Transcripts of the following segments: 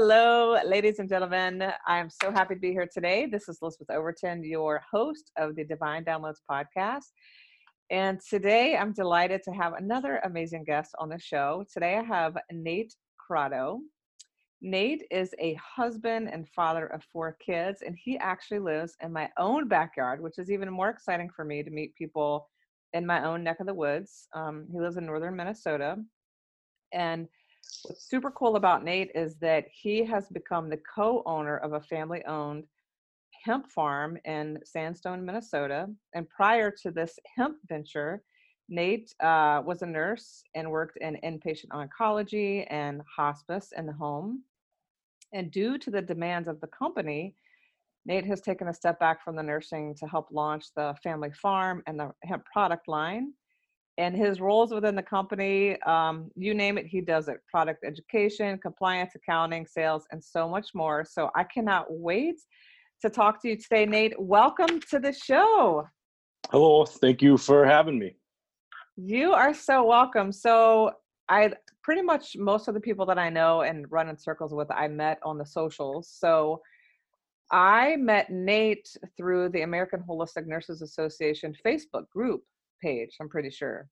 Hello, ladies and gentlemen. I'm so happy to be here today. This is Elizabeth Overton, your host of the Divine Downloads podcast. And today I'm delighted to have another amazing guest on the show. Today I have Nate Crotto. Nate is a husband and father of four kids, and he actually lives in my own backyard, which is even more exciting for me to meet people in my own neck of the woods. Um, he lives in northern Minnesota. And what's super cool about Nate is that he has become the co owner of a family owned hemp farm in Sandstone, Minnesota. And prior to this hemp venture, Nate uh, was a nurse and worked in inpatient oncology and hospice in the home. And due to the demands of the company, Nate has taken a step back from the nursing to help launch the family farm and the hemp product line. And his roles within the company, um, you name it, he does it product education, compliance, accounting, sales, and so much more. So I cannot wait to talk to you today, Nate. Welcome to the show. Hello, thank you for having me. You are so welcome. So I pretty much most of the people that I know and run in circles with, I met on the socials. So I met Nate through the American Holistic Nurses Association Facebook group page, I'm pretty sure.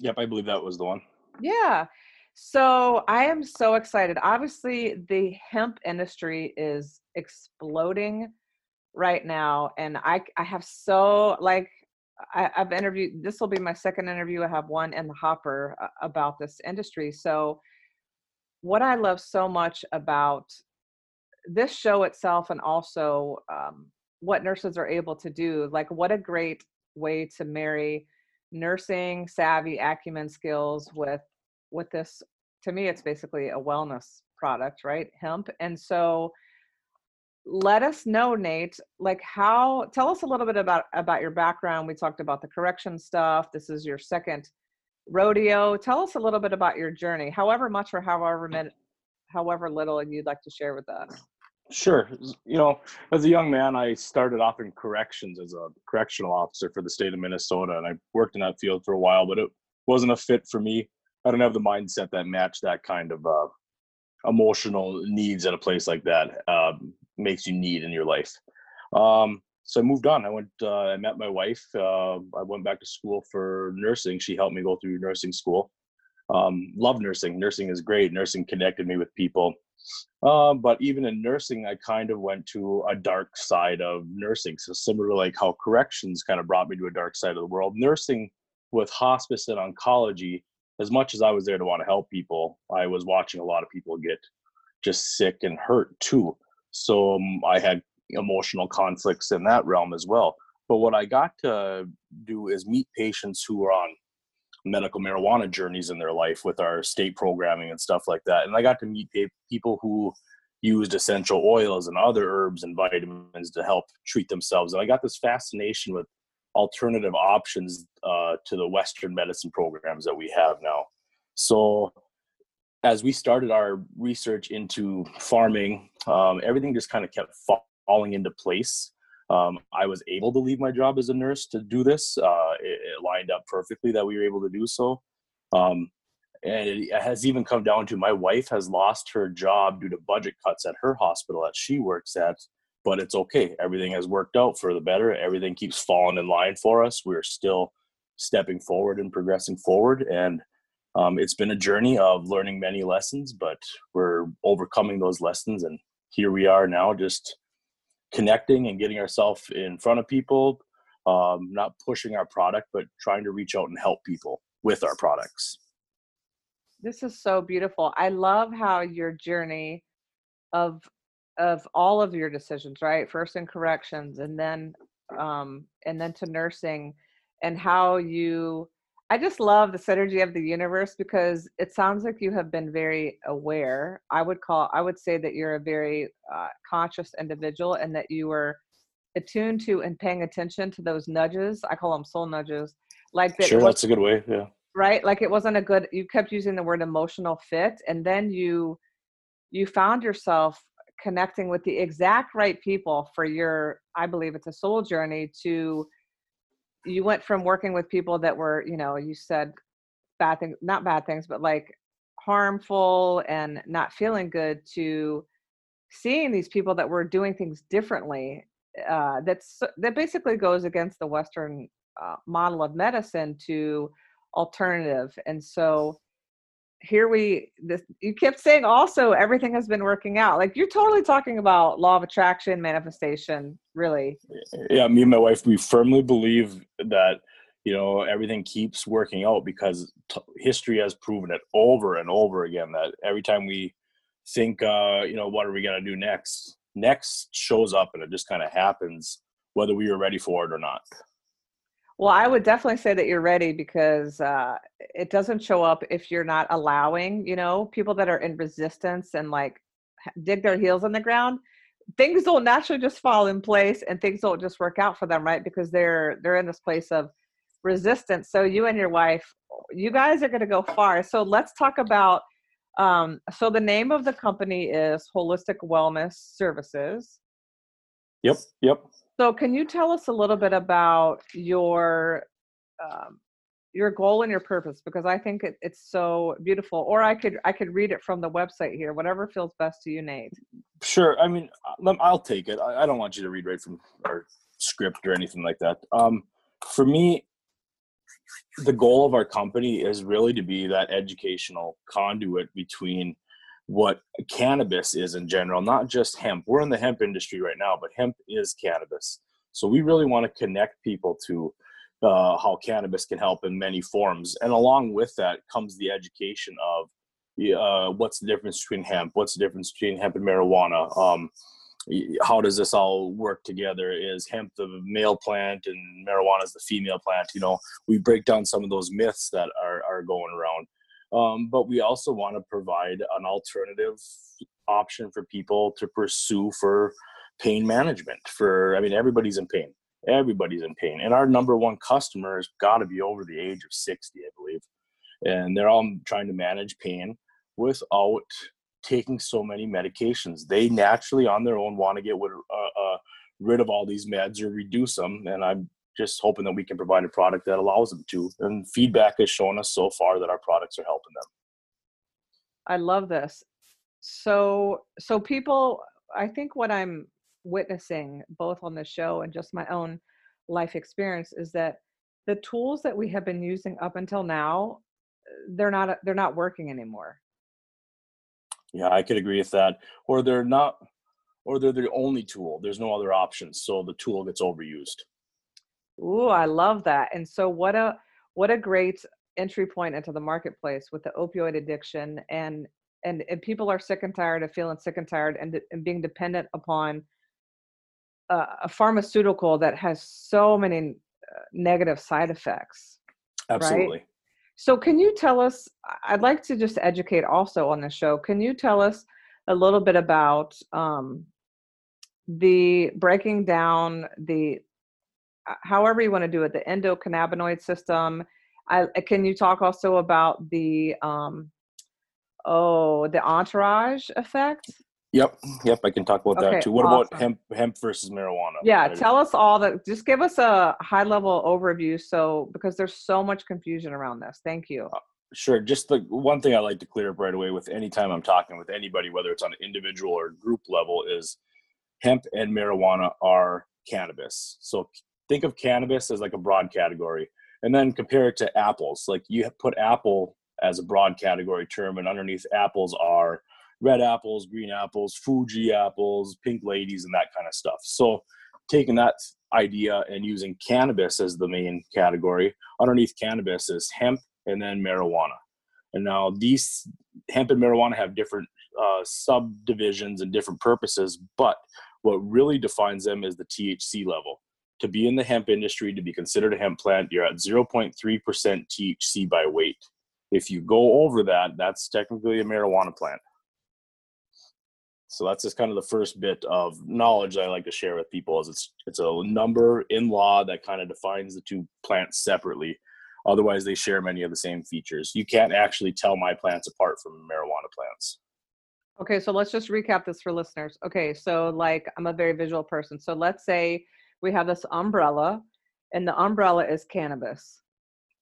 Yep, I believe that was the one. Yeah. So I am so excited. Obviously, the hemp industry is exploding right now. And I, I have so, like, I, have interviewed, this will be my second interview. I have one in the hopper uh, about this industry. So, what I love so much about this show itself and also um, what nurses are able to do, like, what a great way to marry nursing savvy acumen skills with with this to me it's basically a wellness product right hemp and so let us know nate like how tell us a little bit about about your background. We talked about the correction stuff. This is your second rodeo. Tell us a little bit about your journey however much or however minute however little you'd like to share with us sure you know as a young man i started off in corrections as a correctional officer for the state of minnesota and i worked in that field for a while but it wasn't a fit for me i don't have the mindset that matched that kind of uh, emotional needs at a place like that um, makes you need in your life. Um, so I moved on. I went. Uh, I met my wife. Uh, I went back to school for nursing. She helped me go through nursing school. Um, love nursing. Nursing is great. Nursing connected me with people. Um, but even in nursing, I kind of went to a dark side of nursing. So similar to like how corrections kind of brought me to a dark side of the world, nursing with hospice and oncology. As much as I was there to want to help people, I was watching a lot of people get just sick and hurt too. So um, I had emotional conflicts in that realm as well. But what I got to do is meet patients who are on medical marijuana journeys in their life with our state programming and stuff like that. And I got to meet people who used essential oils and other herbs and vitamins to help treat themselves. And I got this fascination with alternative options uh, to the Western medicine programs that we have now. So as we started our research into farming, um, everything just kind of kept falling into place. Um, I was able to leave my job as a nurse to do this. Uh, it, it, lined up perfectly that we were able to do so. Um, and it has even come down to my wife has lost her job due to budget cuts at her hospital that she works at. But it's okay. Everything has worked out for the better. Everything keeps falling in line for us. We're still stepping forward and progressing forward. And um, it's been a journey of learning many lessons, but we're overcoming those lessons, and here we are now, just connecting and getting ourselves in front of people. Um, not pushing our product, but trying to reach out and help people with our products. This is so beautiful. I love how your journey of of all of your decisions, right? First in corrections, and then um, and then to nursing, and how you I just love the synergy of the universe because it sounds like you have been very aware. I would call, I would say that you're a very uh, conscious individual and that you were attuned to and paying attention to those nudges. I call them soul nudges. Like that. Sure, that's a good way. Yeah. Right. Like it wasn't a good. You kept using the word emotional fit, and then you you found yourself connecting with the exact right people for your. I believe it's a soul journey to you went from working with people that were you know you said bad things not bad things but like harmful and not feeling good to seeing these people that were doing things differently uh, that's that basically goes against the western uh, model of medicine to alternative. And so here we this you kept saying also everything has been working out like you're totally talking about law of attraction manifestation really. Yeah me and my wife we firmly believe that you know everything keeps working out because t- history has proven it over and over again that every time we think uh you know what are we going to do next next shows up and it just kind of happens whether we were ready for it or not well, I would definitely say that you're ready because uh, it doesn't show up if you're not allowing, you know, people that are in resistance and like dig their heels in the ground. Things don't naturally just fall in place and things don't just work out for them, right? Because they're they're in this place of resistance. So you and your wife, you guys are going to go far. So let's talk about. Um, so the name of the company is Holistic Wellness Services. Yep. Yep. So, can you tell us a little bit about your um, your goal and your purpose? Because I think it, it's so beautiful. Or I could I could read it from the website here. Whatever feels best to you, Nate. Sure. I mean, uh, I'll take it. I don't want you to read right from our script or anything like that. Um, for me, the goal of our company is really to be that educational conduit between what cannabis is in general, not just hemp. We're in the hemp industry right now, but hemp is cannabis. So we really want to connect people to uh, how cannabis can help in many forms. And along with that comes the education of uh, what's the difference between hemp, what's the difference between hemp and marijuana. Um, how does this all work together? Is hemp the male plant and marijuana is the female plant? You know, we break down some of those myths that are, are going around. Um, but we also want to provide an alternative option for people to pursue for pain management. For I mean, everybody's in pain. Everybody's in pain, and our number one customer has got to be over the age of sixty, I believe, and they're all trying to manage pain without taking so many medications. They naturally, on their own, want to get rid, uh, uh, rid of all these meds or reduce them, and I'm just hoping that we can provide a product that allows them to. And feedback has shown us so far that our products are helping them. I love this. So, so people, I think what I'm witnessing both on the show and just my own life experience is that the tools that we have been using up until now, they're not they're not working anymore. Yeah, I could agree with that. Or they're not, or they're the only tool. There's no other options, so the tool gets overused. Ooh, I love that. And so what a what a great entry point into the marketplace with the opioid addiction and and, and people are sick and tired of feeling sick and tired and, and being dependent upon a, a pharmaceutical that has so many uh, negative side effects. Absolutely. Right? So can you tell us I'd like to just educate also on the show. Can you tell us a little bit about um, the breaking down the however you want to do it, the endocannabinoid system. I, uh, can you talk also about the um, oh the entourage effect? Yep, yep, I can talk about okay, that too. What awesome. about hemp hemp versus marijuana? Yeah, tell us all that. Just give us a high level overview, so because there's so much confusion around this. Thank you. Uh, sure. Just the one thing I like to clear up right away with any time I'm talking with anybody, whether it's on an individual or group level, is hemp and marijuana are cannabis. So think of cannabis as like a broad category and then compare it to apples. Like you put apple as a broad category term and underneath apples are red apples green apples fuji apples pink ladies and that kind of stuff. So taking that idea and using cannabis as the main category underneath cannabis is hemp and then marijuana. And now these hemp and marijuana have different uh, subdivisions and different purposes but what really defines them is the thc level to be in the hemp industry, to be considered a hemp plant, you're at 0.3% THC by weight. If you go over that, that's technically a marijuana plant. So that's just kind of the first bit of knowledge I like to share with people is it's it's a number in law that kind of defines the two plants separately. Otherwise, they share many of the same features. You can't actually tell my plants apart from marijuana plants. Okay, so let's just recap this for listeners. Okay, so like I'm a very visual person. So let's say we have this umbrella, and the umbrella is cannabis.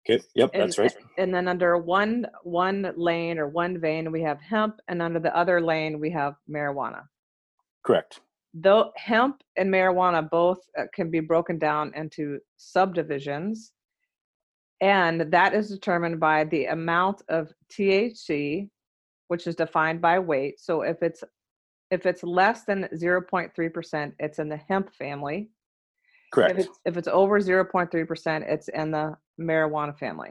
Okay. Yep, and, that's right. And then under one one lane or one vein, we have hemp, and under the other lane, we have marijuana. Correct. Though hemp and marijuana both uh, can be broken down into subdivisions, and that is determined by the amount of THC, which is defined by weight. So if it's if it's less than 0.3%, it's in the hemp family. Correct. If it's, if it's over 0.3%, it's in the marijuana family.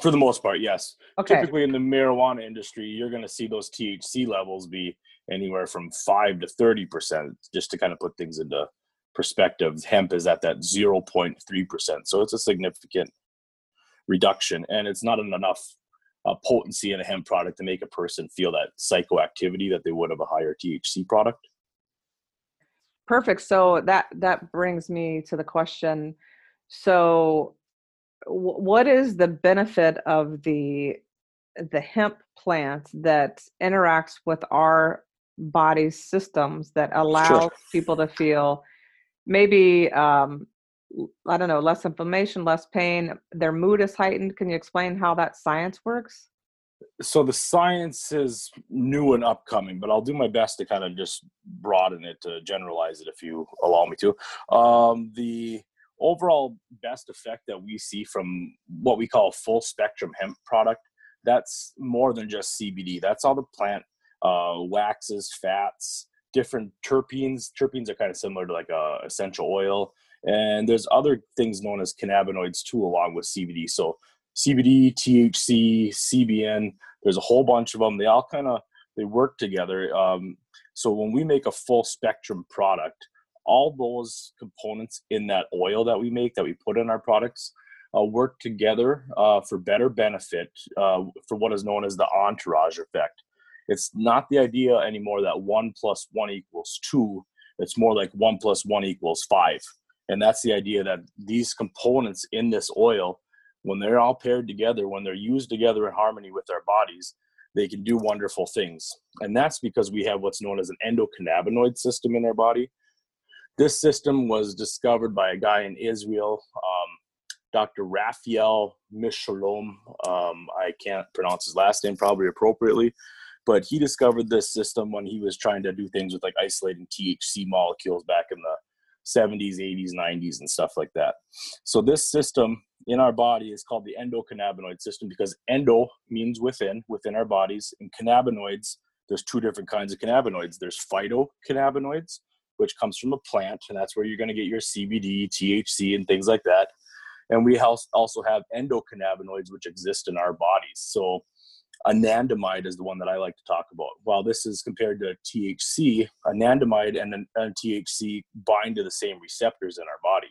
For the most part, yes. Okay. Typically in the marijuana industry, you're going to see those THC levels be anywhere from 5 to 30%, just to kind of put things into perspective. Hemp is at that 0.3%. So it's a significant reduction, and it's not enough uh, potency in a hemp product to make a person feel that psychoactivity that they would of a higher THC product. Perfect. So that that brings me to the question. So, w- what is the benefit of the the hemp plant that interacts with our body systems that allows Sure. people to feel maybe um, I don't know less inflammation, less pain. Their mood is heightened. Can you explain how that science works? So the science is new and upcoming, but I'll do my best to kind of just broaden it to generalize it if you allow me to. Um, the overall best effect that we see from what we call full spectrum hemp product, that's more than just CBD. That's all the plant uh, waxes, fats, different terpenes. Terpenes are kind of similar to like a essential oil. And there's other things known as cannabinoids too, along with CBD. So CBD, THC, CBN. There's a whole bunch of them. They all kind of they work together. Um, so when we make a full spectrum product, all those components in that oil that we make that we put in our products uh, work together uh, for better benefit uh, for what is known as the entourage effect. It's not the idea anymore that one plus one equals two. It's more like one plus one equals five. And that's the idea that these components in this oil when they're all paired together, when they're used together in harmony with our bodies, they can do wonderful things. And that's because we have what's known as an endocannabinoid system in our body. This system was discovered by a guy in Israel, um, Dr. Raphael Mechoulam. Um, I can't pronounce his last name probably appropriately, but he discovered this system when he was trying to do things with like isolating THC molecules back in the 70s, 80s, 90s, and stuff like that. So this system in our body is called the endocannabinoid system because endo means within, within our bodies, and cannabinoids. There's two different kinds of cannabinoids. There's phytocannabinoids, which comes from a plant, and that's where you're going to get your CBD, THC, and things like that. And we also have endocannabinoids, which exist in our bodies. So anandamide is the one that I like to talk about. While this is compared to THC, anandamide and, and THC bind to the same receptors in our body.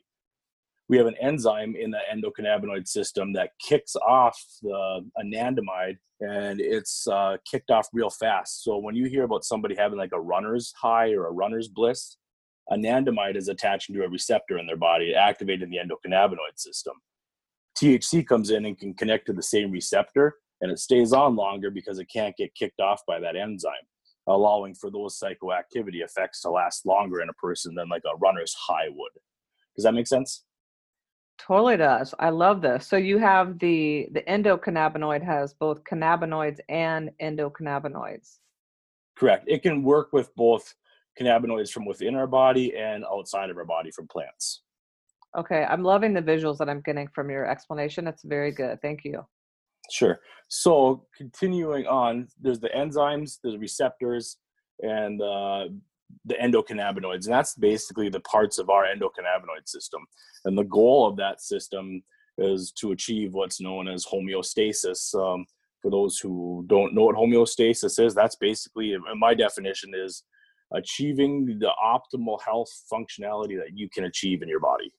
We have an enzyme in the endocannabinoid system that kicks off the anandamide and it's uh, kicked off real fast. So when you hear about somebody having like a runner's high or a runner's bliss, anandamide is attaching to a receptor in their body, activating the endocannabinoid system. THC comes in and can connect to the same receptor and it stays on longer because it can't get kicked off by that enzyme, allowing for those psychoactivity effects to last longer in a person than like a runner's high would. Does that make sense? Totally does. I love this. So you have the the endocannabinoid has both cannabinoids and endocannabinoids. Correct. It can work with both cannabinoids from within our body and outside of our body from plants. Okay, I'm loving the visuals that I'm getting from your explanation. It's very good. Thank you. Sure. So continuing on, there's the enzymes, there's receptors, and uh, the endocannabinoids, and that's basically the parts of our endocannabinoid system. And the goal of that system is to achieve what's known as homeostasis. Um, for those who don't know what homeostasis is, that's basically, in my definition, is achieving the optimal health functionality that you can achieve in your body.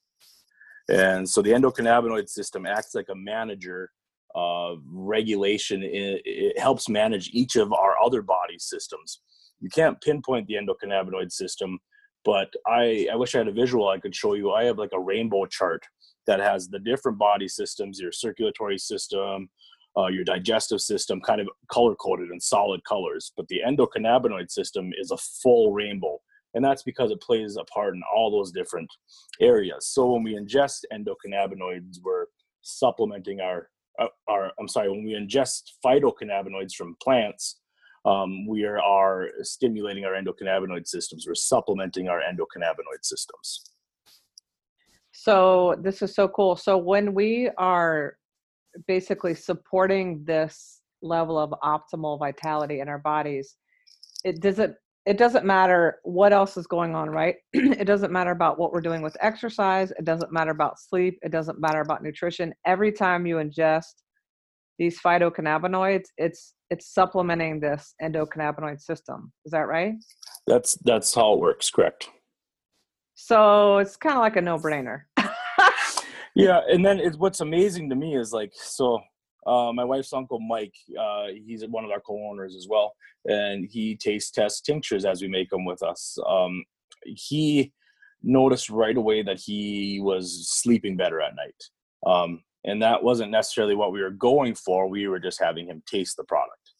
And so the endocannabinoid system acts like a manager uh, regulation. It, it helps manage each of our other body systems. You can't pinpoint the endocannabinoid system, but I, I wish I had a visual I could show you. I have like a rainbow chart that has the different body systems, your circulatory system, uh, your digestive system, kind of color coded in solid colors. But the endocannabinoid system is a full rainbow. And that's because it plays a part in all those different areas. So when we ingest endocannabinoids, we're supplementing our uh, I'm sorry, when we ingest phytocannabinoids from plants, um, we are, are stimulating our endocannabinoid systems. We're supplementing our endocannabinoid systems. So this is so cool. So when we are basically supporting this level of optimal vitality in our bodies, it doesn't it doesn't matter what else is going on, right? it doesn't matter about what we're doing with exercise. It doesn't matter about sleep. It doesn't matter about nutrition. Every time you ingest these phytocannabinoids, it's it's supplementing this endocannabinoid system. Is that right? That's that's how it works. Correct. So it's kind of like a no-brainer. yeah, and then it's what's amazing to me is like so. Uh, my wife's uncle Mike, uh, he's one of our co-owners as well, and he taste tests tinctures as we make them with us. Um, he noticed right away that he was sleeping better at night. Um, and that wasn't necessarily what we were going for we were just having him taste the product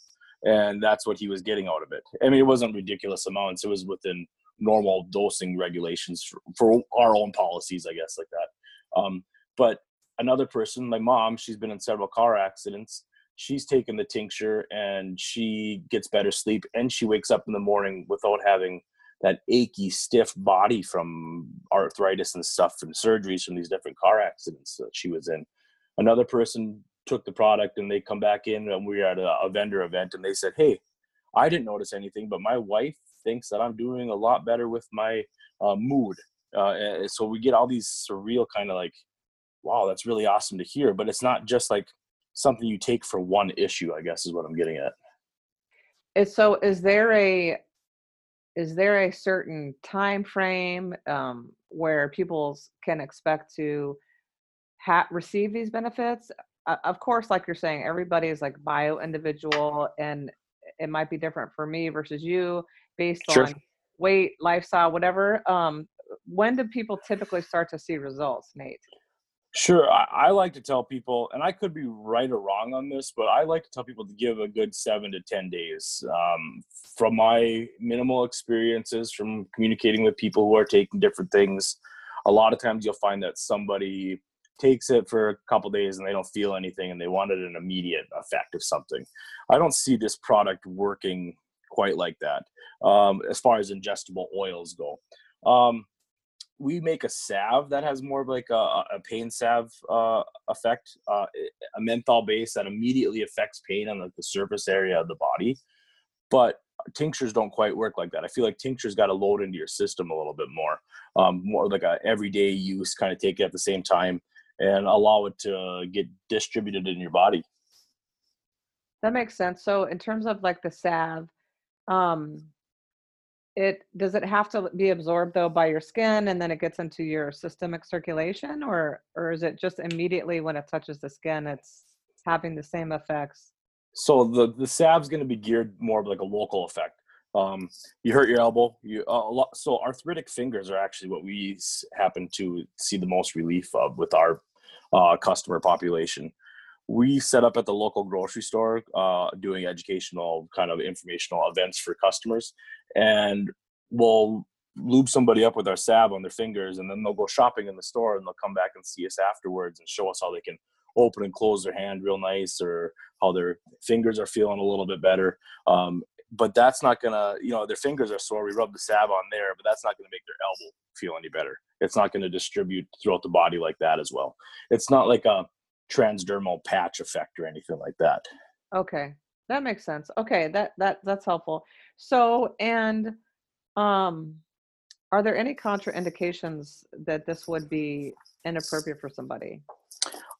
and that's what he was getting out of it i mean it wasn't ridiculous amounts it was within normal dosing regulations for, for our own policies i guess like that um, but another person my mom she's been in several car accidents she's taken the tincture and she gets better sleep and she wakes up in the morning without having that achy stiff body from arthritis and stuff from surgeries from these different car accidents that she was in another person took the product and they come back in and we were at a, a vendor event and they said, Hey, I didn't notice anything, but my wife thinks that I'm doing a lot better with my uh, mood. Uh, so we get all these surreal kind of like, wow, that's really awesome to hear. But it's not just like something you take for one issue. I guess is what I'm getting at. Is so is there a is there a certain time frame um, where people can expect to ha- receive these benefits uh, of course like you're saying everybody is like bio individual and it might be different for me versus you based sure. on weight lifestyle whatever um when do people typically start to see results nate Sure. I, I, like to tell people, and I could be right or wrong on this, but I like to tell people to give a good seven to 10 days. Um, from my minimal experiences from communicating with people who are taking different things, a lot of times you'll find that somebody takes it for a couple days and they don't feel anything and they wanted an immediate effect of something. I don't see this product working quite like that um, as far as ingestible oils go. Um, we make a salve that has more of like a, a pain salve uh, effect, uh, a menthol base that immediately affects pain on the surface area of the body. But tinctures don't quite work like that. I feel like tinctures got to load into your system a little bit more, um, more like a everyday use, kind of take it at the same time and allow it to get distributed in your body. That makes sense. So in terms of like the salve, um, it does it have to be absorbed though by your skin and then it gets into your systemic circulation or or is it just immediately when it touches the skin it's having the same effects so the the salve's going to be geared more like a local effect um, you hurt your elbow you uh, a lot, so arthritic fingers are actually what we happen to see the most relief of with our uh, customer population. We set up at the local grocery store uh, doing educational kind of informational events for customers, and we'll lube somebody up with our salve on their fingers, and then they'll go shopping in the store, and they'll come back and see us afterwards and show us how they can open and close their hand real nice, or how their fingers are feeling a little bit better. Um, but that's not gonna, you know, their fingers are sore. We rub the salve on there, but that's not gonna make their elbow feel any better. It's not gonna distribute throughout the body like that as well. It's not like a transdermal patch effect or anything like that. Okay, that makes sense. Okay, that that that's helpful. So, and um, are there any contraindications that this would be inappropriate for somebody?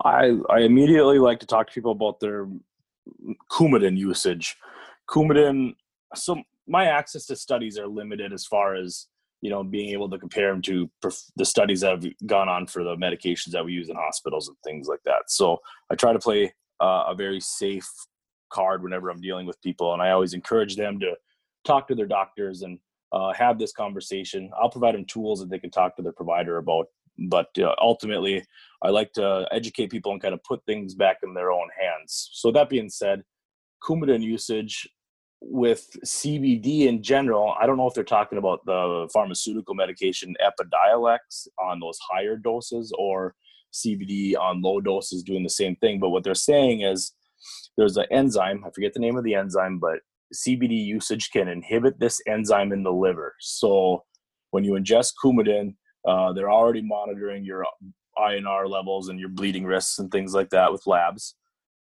I I immediately like to talk to people about their Coumadin usage Coumadin. So my access to studies are limited as far as you know being able to compare them to the studies that have gone on for the medications that we use in hospitals and things like that. So I try to play uh, a very safe card whenever I'm dealing with people, and I always encourage them to talk to their doctors and uh, have this conversation. I'll provide them tools that they can talk to their provider about. But uh, ultimately, I like to educate people and kind of put things back in their own hands. So that being said, Coumadin usage with CBD in general, I don't know if they're talking about the pharmaceutical medication Epidiolex on those higher doses or CBD on low doses doing the same thing. But what they're saying is there's an enzyme, I forget the name of the enzyme, but CBD usage can inhibit this enzyme in the liver. So when you ingest Coumadin, uh, they're already monitoring your INR levels and your bleeding risks and things like that with labs.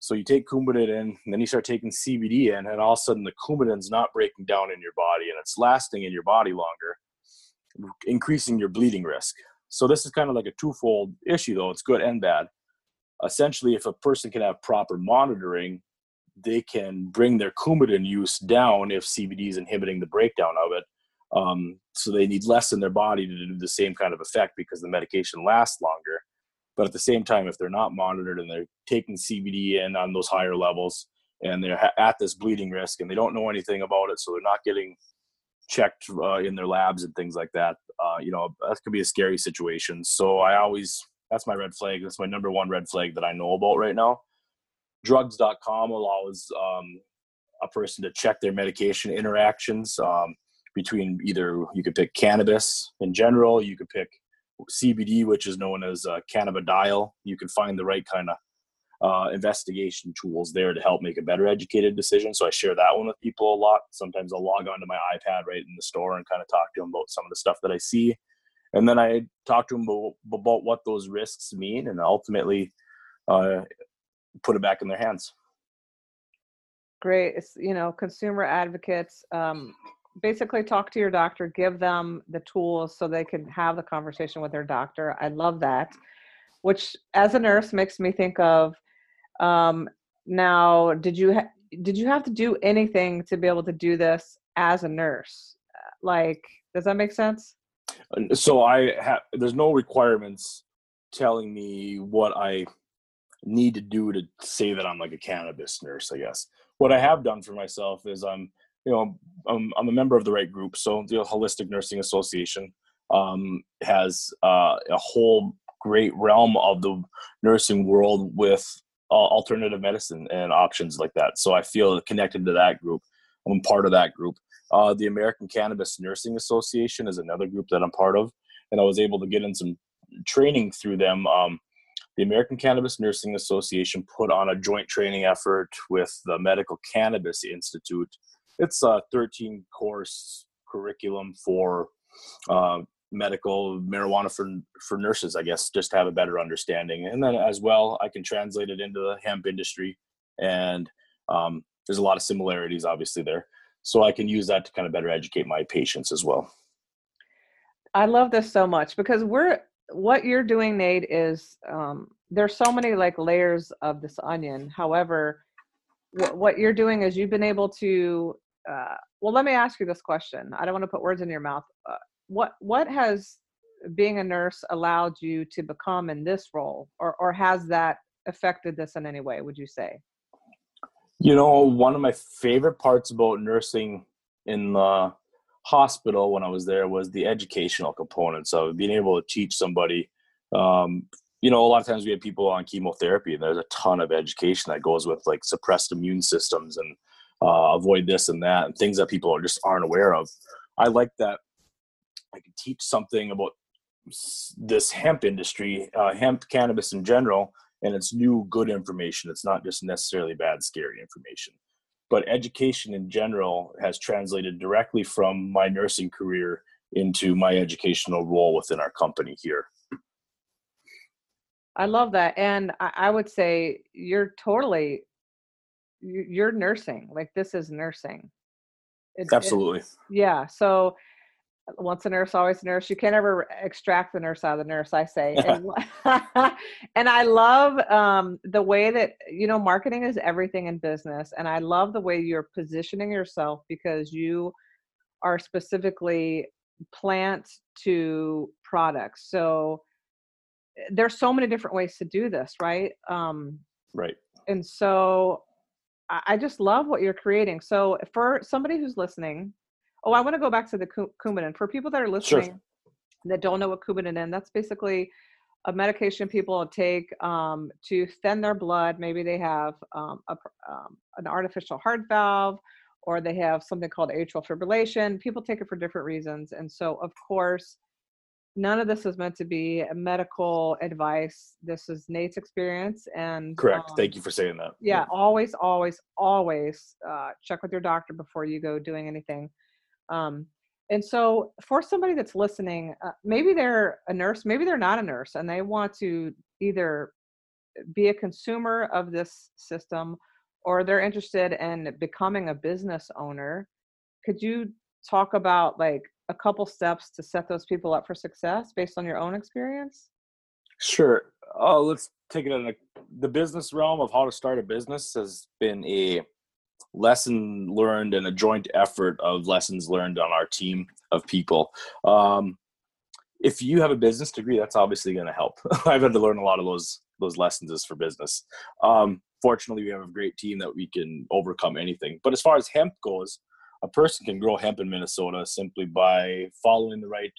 So you take Coumadin in, and then you start taking CBD in, and all of a sudden the Coumadin's not breaking down in your body and it's lasting in your body longer, increasing your bleeding risk. So this is kind of like a twofold issue, though. It's good and bad. Essentially, if a person can have proper monitoring, they can bring their Coumadin use down if CBD is inhibiting the breakdown of it. Um, so they need less in their body to do the same kind of effect because the medication lasts longer. But at the same time, if they're not monitored and they're taking CBD in on those higher levels and they're at this bleeding risk and they don't know anything about it, so they're not getting checked uh, in their labs and things like that, uh, you know, that could be a scary situation. So I always, that's my red flag. That's my number one red flag that I know about right now. Drugs.com allows um, a person to check their medication interactions um, between either you could pick cannabis in general, you could pick CBD, which is known as uh, cannabidiol. You can find the right kind of uh, investigation tools there to help make a better educated decision. So I share that one with people a lot. Sometimes I'll log onto my iPad right in the store and kind of talk to them about some of the stuff that I see. And then I talk to them about, what those risks mean and ultimately uh, put it back in their hands. Great. It's, you know, consumer advocates, um, basically talk to your doctor, give them the tools so they can have the conversation with their doctor. I love that. Which, as a nurse, makes me think of um, now. Did you ha- did you have to do anything to be able to do this as a nurse? Like, does that make sense? So I have. There's no requirements telling me what I need to do to say that I'm like a cannabis nurse. I guess what I have done for myself is I'm you know, I'm, I'm a member of the right group. So the Holistic Nursing Association um, has uh, a whole great realm of the nursing world with uh, alternative medicine and options like that. So I feel connected to that group. I'm part of that group. Uh, the American Cannabis Nursing Association is another group that I'm part of, and I was able to get in some training through them. Um, the American Cannabis Nursing Association put on a joint training effort with the Medical Cannabis Institute it's a 13 course curriculum for uh, medical marijuana for for nurses i guess just to have a better understanding. And then as well i can translate it into the hemp industry and um, there's a lot of similarities obviously there. So i can use that to kind of better educate my patients as well. I love this so much because we're what you're doing nate is um, there's so many like layers of this onion. However what you're doing is you've been able to uh, well let me ask you this question. I don't want to put words in your mouth uh, what what has being a nurse allowed you to become in this role or or has that affected this in any way would you say? You know one of my favorite parts about nursing in the hospital when i was there was the educational components of being able to teach somebody um, you know a lot of times we have people on chemotherapy and there's a ton of education that goes with like suppressed immune systems and uh, avoid this and that, and things that people are just aren't aware of. I like that I can teach something about this hemp industry, uh, hemp cannabis in general, and it's new, good information. It's not just necessarily bad, scary information. But education in general has translated directly from my nursing career into my educational role within our company here. I love that. And I would say you're totally you're nursing like this is nursing. It, absolutely. It, yeah so once a nurse always a nurse. You can't ever extract the nurse out of the nurse i say. And, and i love um, the way that you know marketing is everything in business and i love the way you're positioning yourself because you are specifically plant to products. So eh, there's so many different ways to do this right? Um, right. and so I just love what you're creating. So for somebody who's listening, oh, I want to go back to the Coumadin. For people that are listening sure. that don't know what Coumadin is, that's basically a medication people take um, to thin their blood. Maybe they have um, a, um, an artificial heart valve or they have something called atrial fibrillation. People take it for different reasons. And so, of course, none of this is meant to be medical advice. This is Nate's experience, and correct. um, Thank you for saying that. yeah always always always uh, check with your doctor before you go doing anything um, and so for somebody that's listening uh, maybe they're a nurse maybe they're not a nurse and they want to either be a consumer of this system or they're interested in becoming a business owner could you talk about like a couple steps to set those people up for success based on your own experience Sure. Uh, let's take it in a, the business realm of how to start a business has been a lesson learned and a joint effort of lessons learned on our team of people. Um, if you have a business degree, that's obviously going to help. I've had to learn a lot of those those lessons is for business. Um, fortunately, we have a great team that we can overcome anything. But as far as hemp goes, a person can grow hemp in Minnesota simply by following the right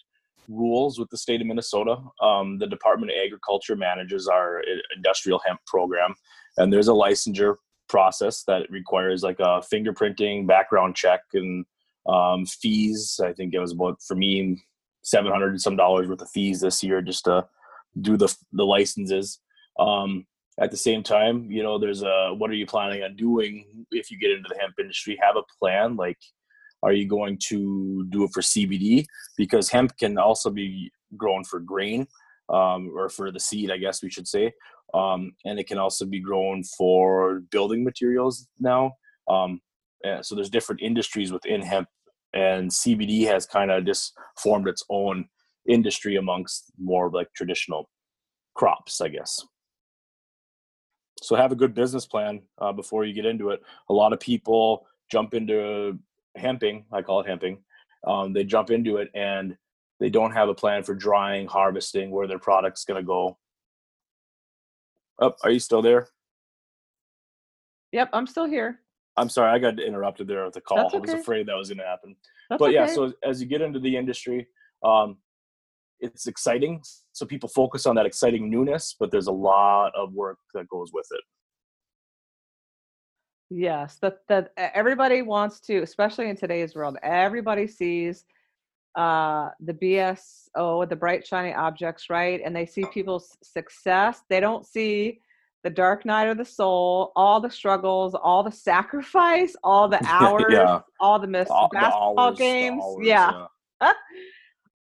rules with the state of Minnesota. Um, the Department of Agriculture manages our industrial hemp program, and there's a licensure process that requires like a fingerprinting, background check, and um, fees. I think it was about for me seven hundred some dollars worth of fees this year just to do the the licenses. Um, at the same time, you know, there's a what are you planning on doing if you get into the hemp industry? Have a plan. Like, are you going to do it for CBD? Because hemp can also be grown for grain um, or for the seed, I guess we should say. Um, and it can also be grown for building materials now. Um, so there's different industries within hemp, and CBD has kind of just formed its own industry amongst more like traditional crops, I guess. So have a good business plan uh, before you get into it. A lot of people jump into hemping. I call it hemping. Um, they jump into it and they don't have a plan for drying, harvesting, where their product's going to go. Oh, are you still there? yep i'm still here I'm sorry, I got interrupted there with the call. That's I was afraid that was going to happen. That's but yeah, okay. so as you get into the industry, um, it's exciting. So people focus on that exciting newness, but there's a lot of work that goes with it. Yes, that that everybody wants to, especially in today's world. Everybody sees uh the BSO, the bright shiny objects, right? And they see people's success. They don't see the dark night of the soul, all the struggles, all the sacrifice, all the hours, Yeah. all the missed All- the basketball hours, the games. hours, yeah.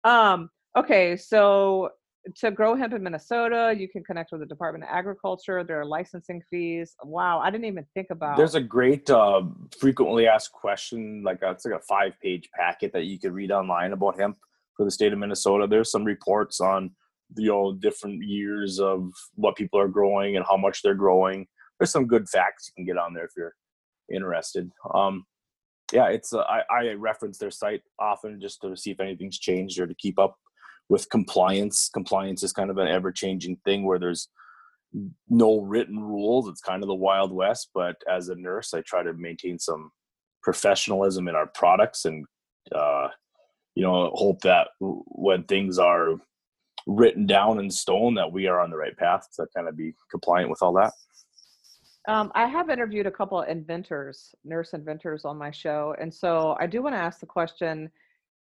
Um, okay, so to grow hemp in Minnesota, you can connect with the Department of Agriculture. There are licensing fees. Wow, I didn't even think about. There's a great uh, frequently asked question, like a, it's like a five page packet that you could read online about hemp for the state of Minnesota. There's some reports on you know different years of what people are growing and how much they're growing. There's some good facts you can get on there if you're interested. Um, yeah, it's uh, I, I reference their site often just to see if anything's changed or to keep up with compliance. Compliance is kind of an ever changing thing where there's no written rules. It's kind of the wild west. But as a nurse, I try to maintain some professionalism in our products and uh, you know hope that when things are written down in stone that we are on the right path to kind of be compliant with all that. Um, I have interviewed a couple of inventors, nurse inventors on my show. And so I do want to ask the question,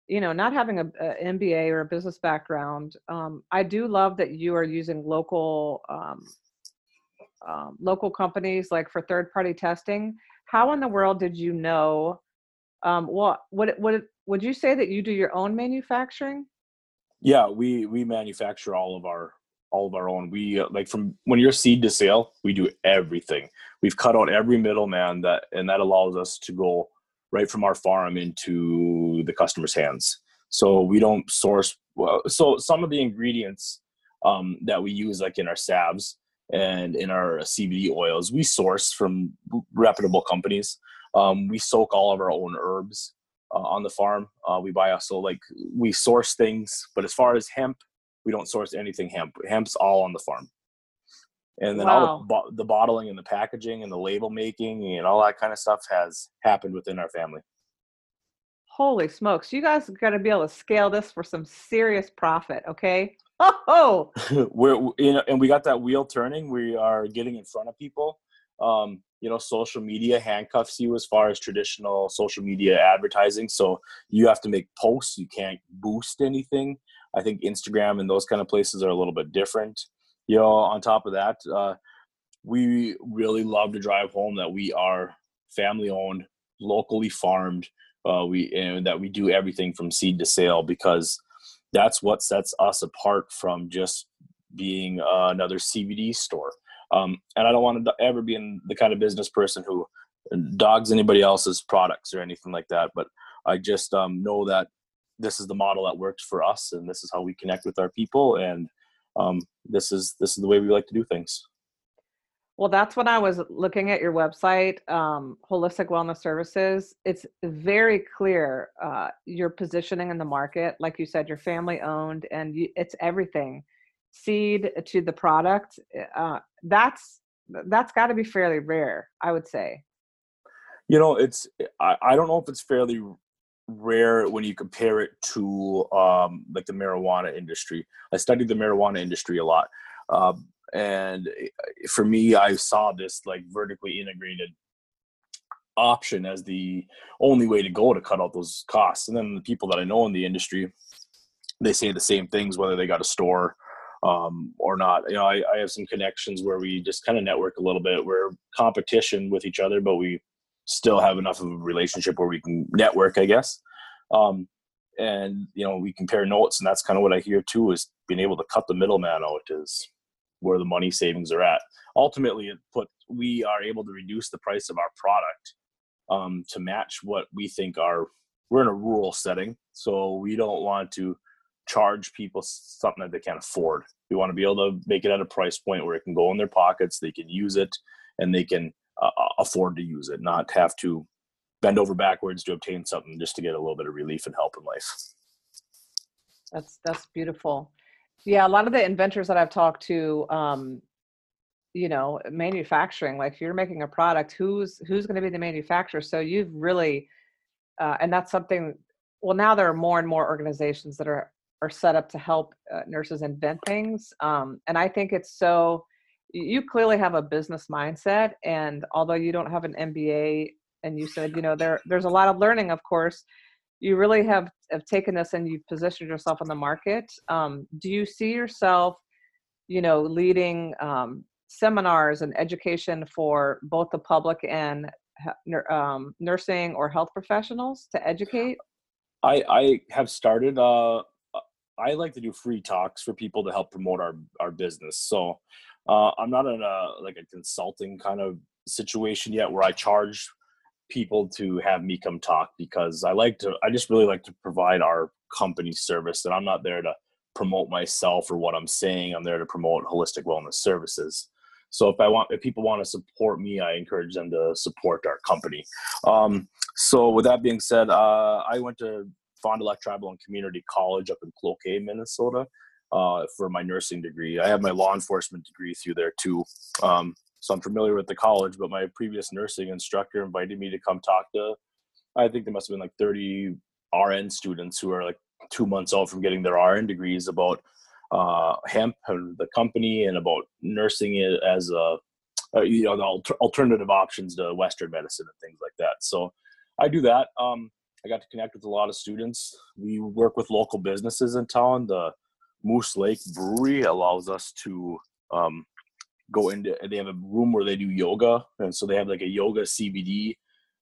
you know, not having a, an MBA or a business background, um, I do love that you are using local um, um, local companies like for third party testing. How in the world did you know? Um, what would would would you say that you do your own manufacturing? Yeah, we we manufacture all of our all of our own. We uh, like from when you're seed to sale, we do everything. We've cut out every middleman that, and that allows us to go right from our farm into the customer's hands. So we don't source. Well, so some of the ingredients um, that we use, like in our salves and in our CBD oils, we source from reputable companies. Um, we soak all of our own herbs uh, on the farm. Uh, we buy also like we source things, but as far as hemp, we don't source anything hemp. Hemp's all on the farm. And then all the, bo- the bottling and the packaging and the label making and all that kind of stuff has happened within our family. Holy smokes. You guys got to be able to scale this for some serious profit. Okay. Oh, we're you know, and we got that wheel turning. We are getting in front of people. Um, you know, social media handcuffs you as far as traditional social media advertising. So you have to make posts. You can't boost anything. I think Instagram and those kind of places are a little bit different. You know, on top of that, uh, we really love to drive home that we are family owned, locally farmed. Uh, we and that we do everything from seed to sale because that's what sets us apart from just being uh, another CBD store. Um, and I don't want to ever be in the kind of business person who dogs anybody else's products or anything like that. But I just um, know that this is the model that works for us, and this is how we connect with our people, and um, this is this is the way we like to do things. Well, that's when I was looking at your website, um, Holistic Wellness Services. It's very clear uh, your positioning in the market. Like you said, you're family owned, and you, it's everything seed to the product. Uh, that's that's got to be fairly rare, I would say. You know, it's I, I don't know if it's fairly rare when you compare it to um, like the marijuana industry. I studied the marijuana industry a lot. Um, and eh, for me i saw this like vertically integrated option as the only way to go to cut out those costs. And then the people that i know in the industry they say the same things whether they got a store um, or not. You know I, I have some connections where we just kind of network a little bit. We're competition with each other but we still have enough of a relationship where we can network i guess. Um, and you know we compare notes and that's kind of what i hear too is being able to cut the middleman out is where the money savings are at. Ultimately, it put we are able to reduce the price of our product um, to match what we think are. We're in a rural setting, so we don't want to charge people something that they can't afford. We want to be able to make it at a price point where it can go in their pockets, they can use it, and they can uh, uh afford to use it, not have to bend over backwards to obtain something just to get a little bit of relief and help in life. That's that's beautiful. Yeah, a lot of the inventors that I've talked to, um, you know, manufacturing, like if you're making a product, who's who's going to be the manufacturer? So you've really, uh, and that's something. Well, now there are more and more organizations that are are set up to help uh, nurses invent things, um, and I think it's so. You clearly have a business mindset, and although you don't have an MBA, and you said, you know, there there's a lot of learning, of course you really have, have taken this and you've positioned yourself in the market. Um, do you see yourself, you know, leading um, seminars and education for both the public and um, nursing or health professionals to educate? I, I have started. Uh, I like to do free talks for people to help promote our our business. So uh, I'm not in a like a consulting kind of situation yet where I charge people to have me come talk because I like to I just really like to provide our company service and I'm not there to promote myself or what I'm saying. I'm there to promote holistic wellness services. So if I want if people want to support me, I encourage them to support our company. Um, so with that being said, uh, I went to Fond du Lac Tribal and Community College up in Cloquet, Minnesota, uh, for my nursing degree. I have my law enforcement degree through there too. Um, so I'm familiar with the college. But my previous nursing instructor invited me to come talk to. I think there must have been like 30 RN students who are like two months out from getting their RN degrees about uh, hemp and the company and about nursing it as a, uh, you know the alter- alternative options to Western medicine and things like that. So I do that. Um, I got to connect with a lot of students. We work with local businesses in town. The Moose Lake Brewery allows us to um, go into they have a room where they do yoga. And so they have like a yoga cbd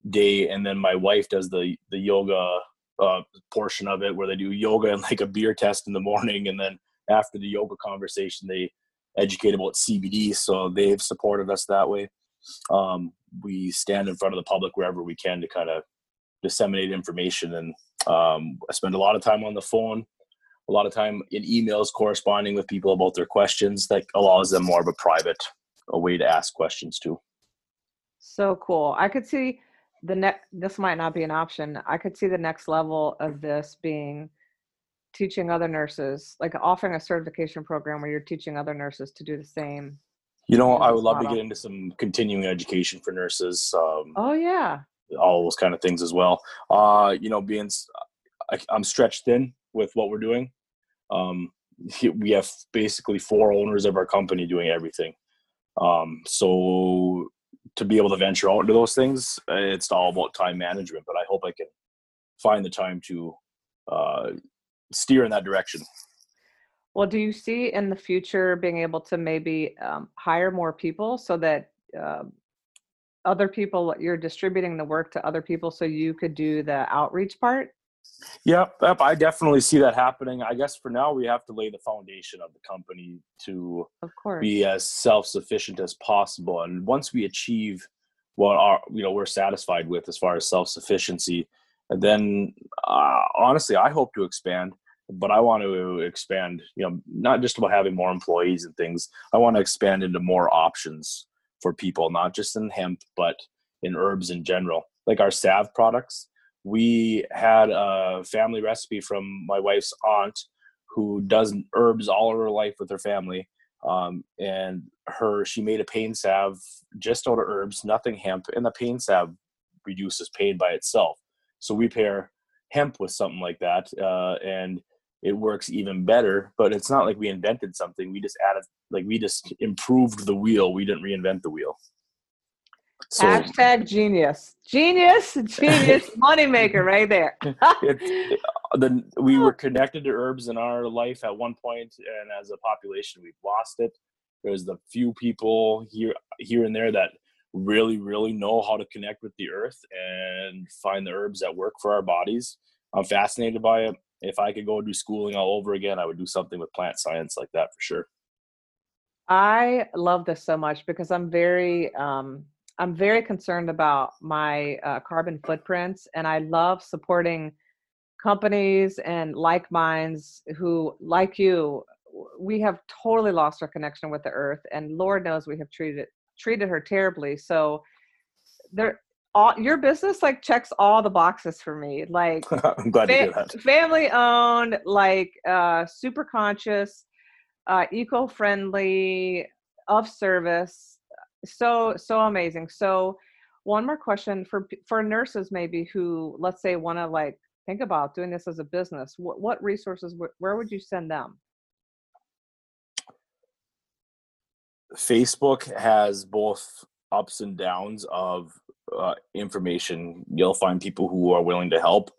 day and then my wife does the the yoga uh, portion of it where they do yoga and like a beer test in the morning. And then after the yoga conversation they educate about cbd so they've supported us that way. Um, we stand in front of the public wherever we can to kind of disseminate information. And um, i spend a lot of time on the phone a lot of time in emails corresponding with people about their questions that allows them more of a private a way to ask questions too. So cool. I could see the next this might not be an option. I could see the next level of this being teaching other nurses like offering a certification program where you're teaching other nurses to do the same. You know i would love model. to get into some continuing education for nurses um, oh yeah. all those kind of things as well. Uh, you know being I, i'm stretched thin with what we're doing. Um, we have basically four owners of our company doing everything. Um, so to be able to venture out into those things, it's all about time management. But I hope I can find the time to uh, steer in that direction. Well, do you see in the future being able to maybe um, hire more people so that uh, other people you're distributing the work to other people so you could do the outreach part? Yep, yep, I definitely see that happening. I guess for now we have to lay the foundation of the company to of course be as self-sufficient as possible. And once we achieve what our you know we're satisfied with as far as self-sufficiency, then uh, honestly, I hope to expand. But I want to expand, you know, not just about having more employees and things. I want to expand into more options for people, not just in hemp, but in herbs in general. Like our salve products, we had a family recipe from my wife's aunt who does herbs all her life with her family. Um, and her, she made a pain salve just out of herbs, nothing hemp, and the pain salve reduces pain by itself. So we pair hemp with something like that, uh, and it works even better. But it's not like we invented something; we just added, like we just improved the wheel. We didn't reinvent the wheel. So, Hashtag genius, genius, genius, moneymaker, right there. it, it, the, we were connected to herbs in our life at one point, and as a population, we've lost it. There's the few people here, here and there that really, really know how to connect with the earth and find the herbs that work for our bodies. I'm fascinated by it. If I could go do schooling all over again, I would do something with plant science like that for sure. I love this so much because I'm very um, I'm very concerned about my uh, carbon footprints, and I love supporting companies and like minds who, like you, we have totally lost our connection with the earth, and Lord knows we have treated treated her terribly. So there, all your business like checks all the boxes for me. Like I'm glad fa- that. Family owned, like uh, super conscious, uh, eco friendly, of service so so amazing. So one more question for for nurses maybe who let's say want to like think about doing this as a business what, what resources where would you send them? Facebook has both ups and downs of uh, information. You'll find people who are willing to help.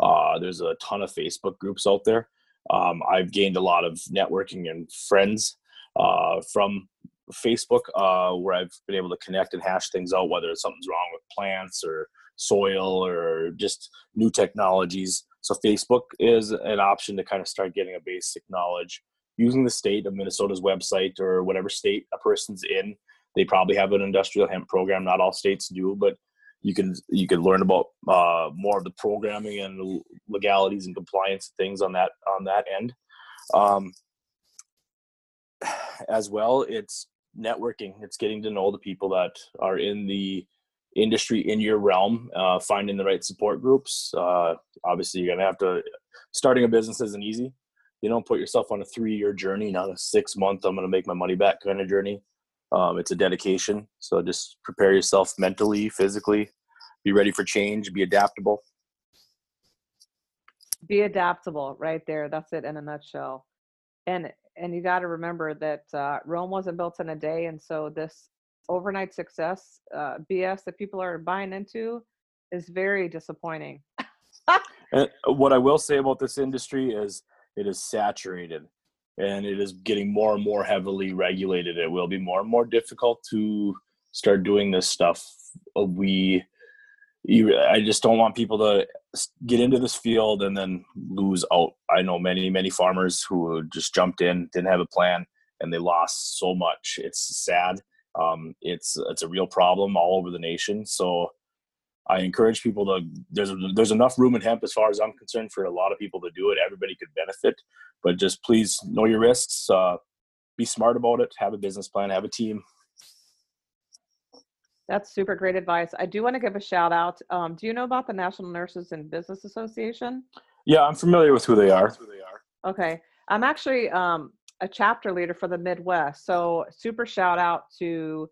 Uh, there's a ton of facebook groups out there. Um, i've gained a lot of networking and friends uh, from Facebook, uh, where I've been able to connect and hash things out, whether it's something's wrong with plants or soil or just new technologies. So Facebook is an option to kind of start getting a basic knowledge using the state of Minnesota's website or whatever state a person's in. They probably have an industrial hemp program. Not all states do, but you can you can learn about uh, more of the programming and legalities and compliance things on that on that end. Um, as well, it's networking. It's getting to know the people that are in the industry in your realm, uh, finding the right support groups. Uh, obviously, you're gonna have to. Starting a business isn't easy. You don't put yourself on a three-year journey, not a six-month. I'm gonna make my money back kind of journey. Um, it's a dedication. So just prepare yourself mentally, physically. Be ready for change. Be adaptable. Be adaptable, right there. That's it in a nutshell. And and you got to remember that uh, Rome wasn't built in a day, and so this overnight success uh, BS that people are buying into is very disappointing. and what I will say about this industry is it is saturated and it is getting more and more heavily regulated. It will be more and more difficult to start doing this stuff. Uh, we you, I just don't want people to get into this field and then lose out. I know many, many farmers who just jumped in, didn't have a plan, and they lost so much. It's sad. Um, it's it's a real problem all over the nation. So I encourage people to there's there's enough room in hemp as far as I'm concerned for a lot of people to do it. Everybody could benefit, but just please know your risks. Uh, be smart about it. Have a business plan. Have a team. That's super great advice. I do want to give a shout out. Um, do you know about the National Nurses in Business Association? Yeah, I'm familiar with who they are. Who they are. Okay, I'm actually um, a chapter leader for the Midwest. So super shout out to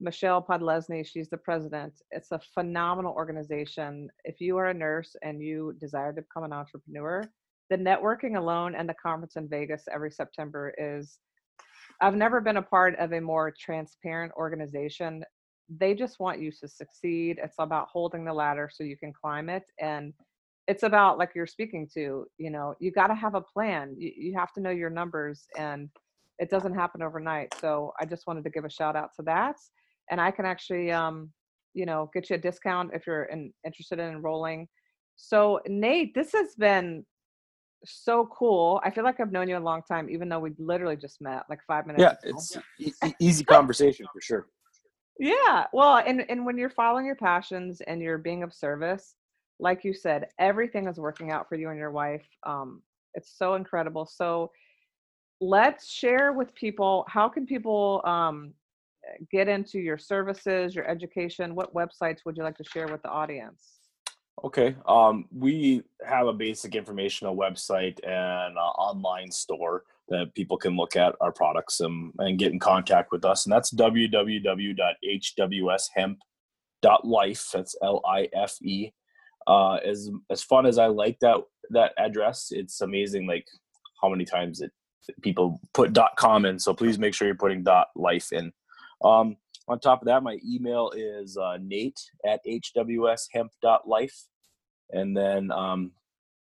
Michelle Podlesni. She's the president. It's a phenomenal organization. If you are a nurse and you desire to become an entrepreneur, the networking alone and the conference in Vegas every September is I've never been a part of a more transparent organization they just want you to succeed. It's about holding the ladder so you can climb it. And it's about like you're speaking to you know you got to have a plan you, you have to know your numbers and it doesn't happen overnight so i just wanted to give a shout out to that and i can actually um you know get you a discount if you're in, interested in enrolling so nate this has been so cool i feel like i've known you a long time even though we literally just met like five minutes Yeah, ago. it's e- easy conversation for sure. Yeah. Well, and and when you're following your passions and you're being of service, like you said, everything is working out for you and your wife. Um, it's so incredible. So let's share with people how can people um, get into your services, your education? What websites would you like to share with the audience? Okay. Um, we have a basic informational website and online store that people can look at our products and, and get in contact with us. And that's www.hwshemp.life. That's L I F E. Uh, as as fun as I like that that address, it's amazing like how many times it people put dot .com in. So please make sure you're putting dot .life in. Um, on top of that, my email is uh, Nate at hwshemp.life, and then um,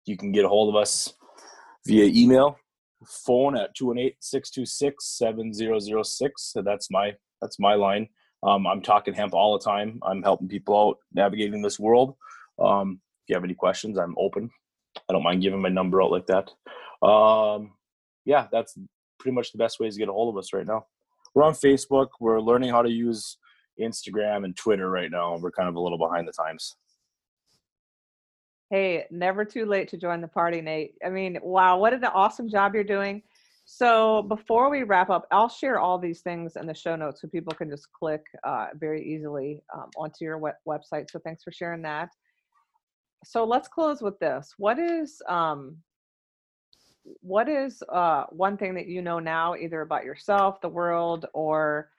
you can get a hold of us via email, phone at 218-626-7006. So that's my that's my line. Um, I'm talking hemp all the time. I'm helping people out navigating this world. Um, if you have any questions, I'm open. I don't mind giving my number out like that. Um, yeah, that's pretty much the best ways to get a hold of us right now. We're on Facebook. We're learning how to use Instagram and Twitter right now. We're kind of a little behind the times. Hey, never too late to join the party, Nate. I mean, wow, what an awesome job you're doing. So, before we wrap up, I'll share all these things in the show notes so people can just click uh, very easily um, onto your web- website. So, thanks for sharing that. So, let's close with this. What is um, what is uh, one thing that you know now, either about yourself, the world, or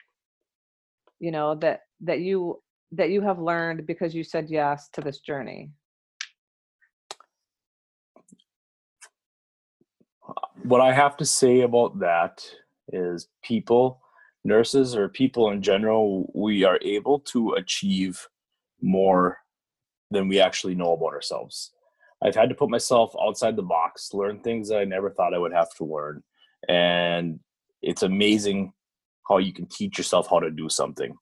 you know that that you that you have learned because you said yes to this journey? What I have to say about that is people, nurses, or people in general, we are able to achieve more than we actually know about ourselves. I've had to put myself outside the box, learn things that I never thought I would have to learn. And it's amazing how you can teach yourself how to do something.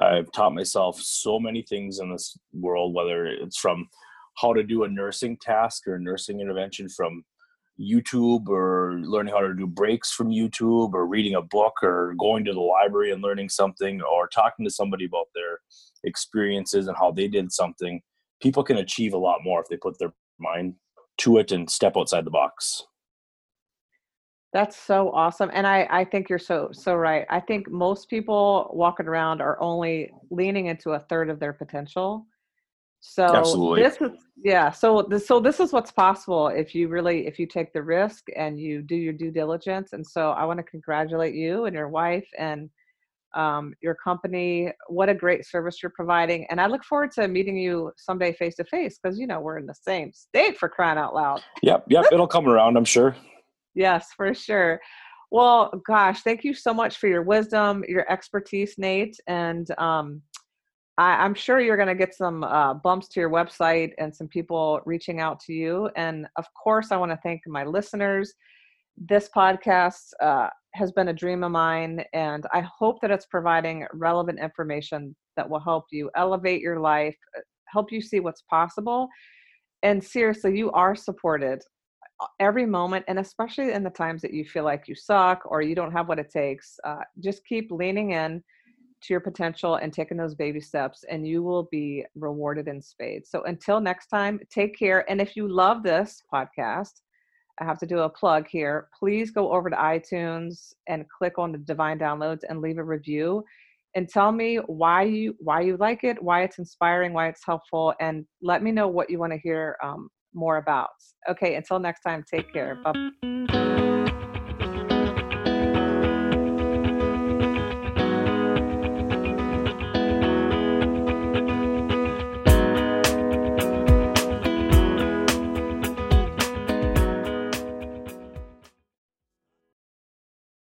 I've taught myself so many things in this world, whether it's from how to do a nursing task or a nursing intervention from YouTube or learning how to do brakes from YouTube or reading a book or going to the library and learning something or talking to somebody about their experiences and how they did something. People can achieve a lot more if they put their mind to it and step outside the box. That's so awesome. And I, I think you're so so right. I think most people walking around are only leaning into a third of their potential. So Absolutely. this is yeah, so this so this is what's possible if you really if you take the risk and you do your due diligence. And so I want to congratulate you and your wife and um, your company. What a great service you're providing. And I look forward to meeting you someday face to face because you know we're in the same state for crying out loud. Yep, yep, it'll come around, I'm sure. Yes, for sure. Well, gosh, thank you so much for your wisdom, your expertise, Nate. And um, I, am sure you're going to get some uh, bumps to your website and some people reaching out to you. And of course, I want to thank my listeners. This podcast uh, has been a dream of mine, and I hope that it's providing relevant information that will help you elevate your life, uh, help you see what's possible. And seriously, you are supported every moment and especially in the times that you feel like you suck or you don't have what it takes uh, just keep leaning in to your potential and taking those baby steps and you will be rewarded in spades so until next time take care and if you love this podcast i have to do a plug here please go over to itunes and click on the divine downloads and leave a review and tell me why you why you like it why it's inspiring why it's helpful and let me know what you want to hear um, more about. Okay, until next time, take care. Bye.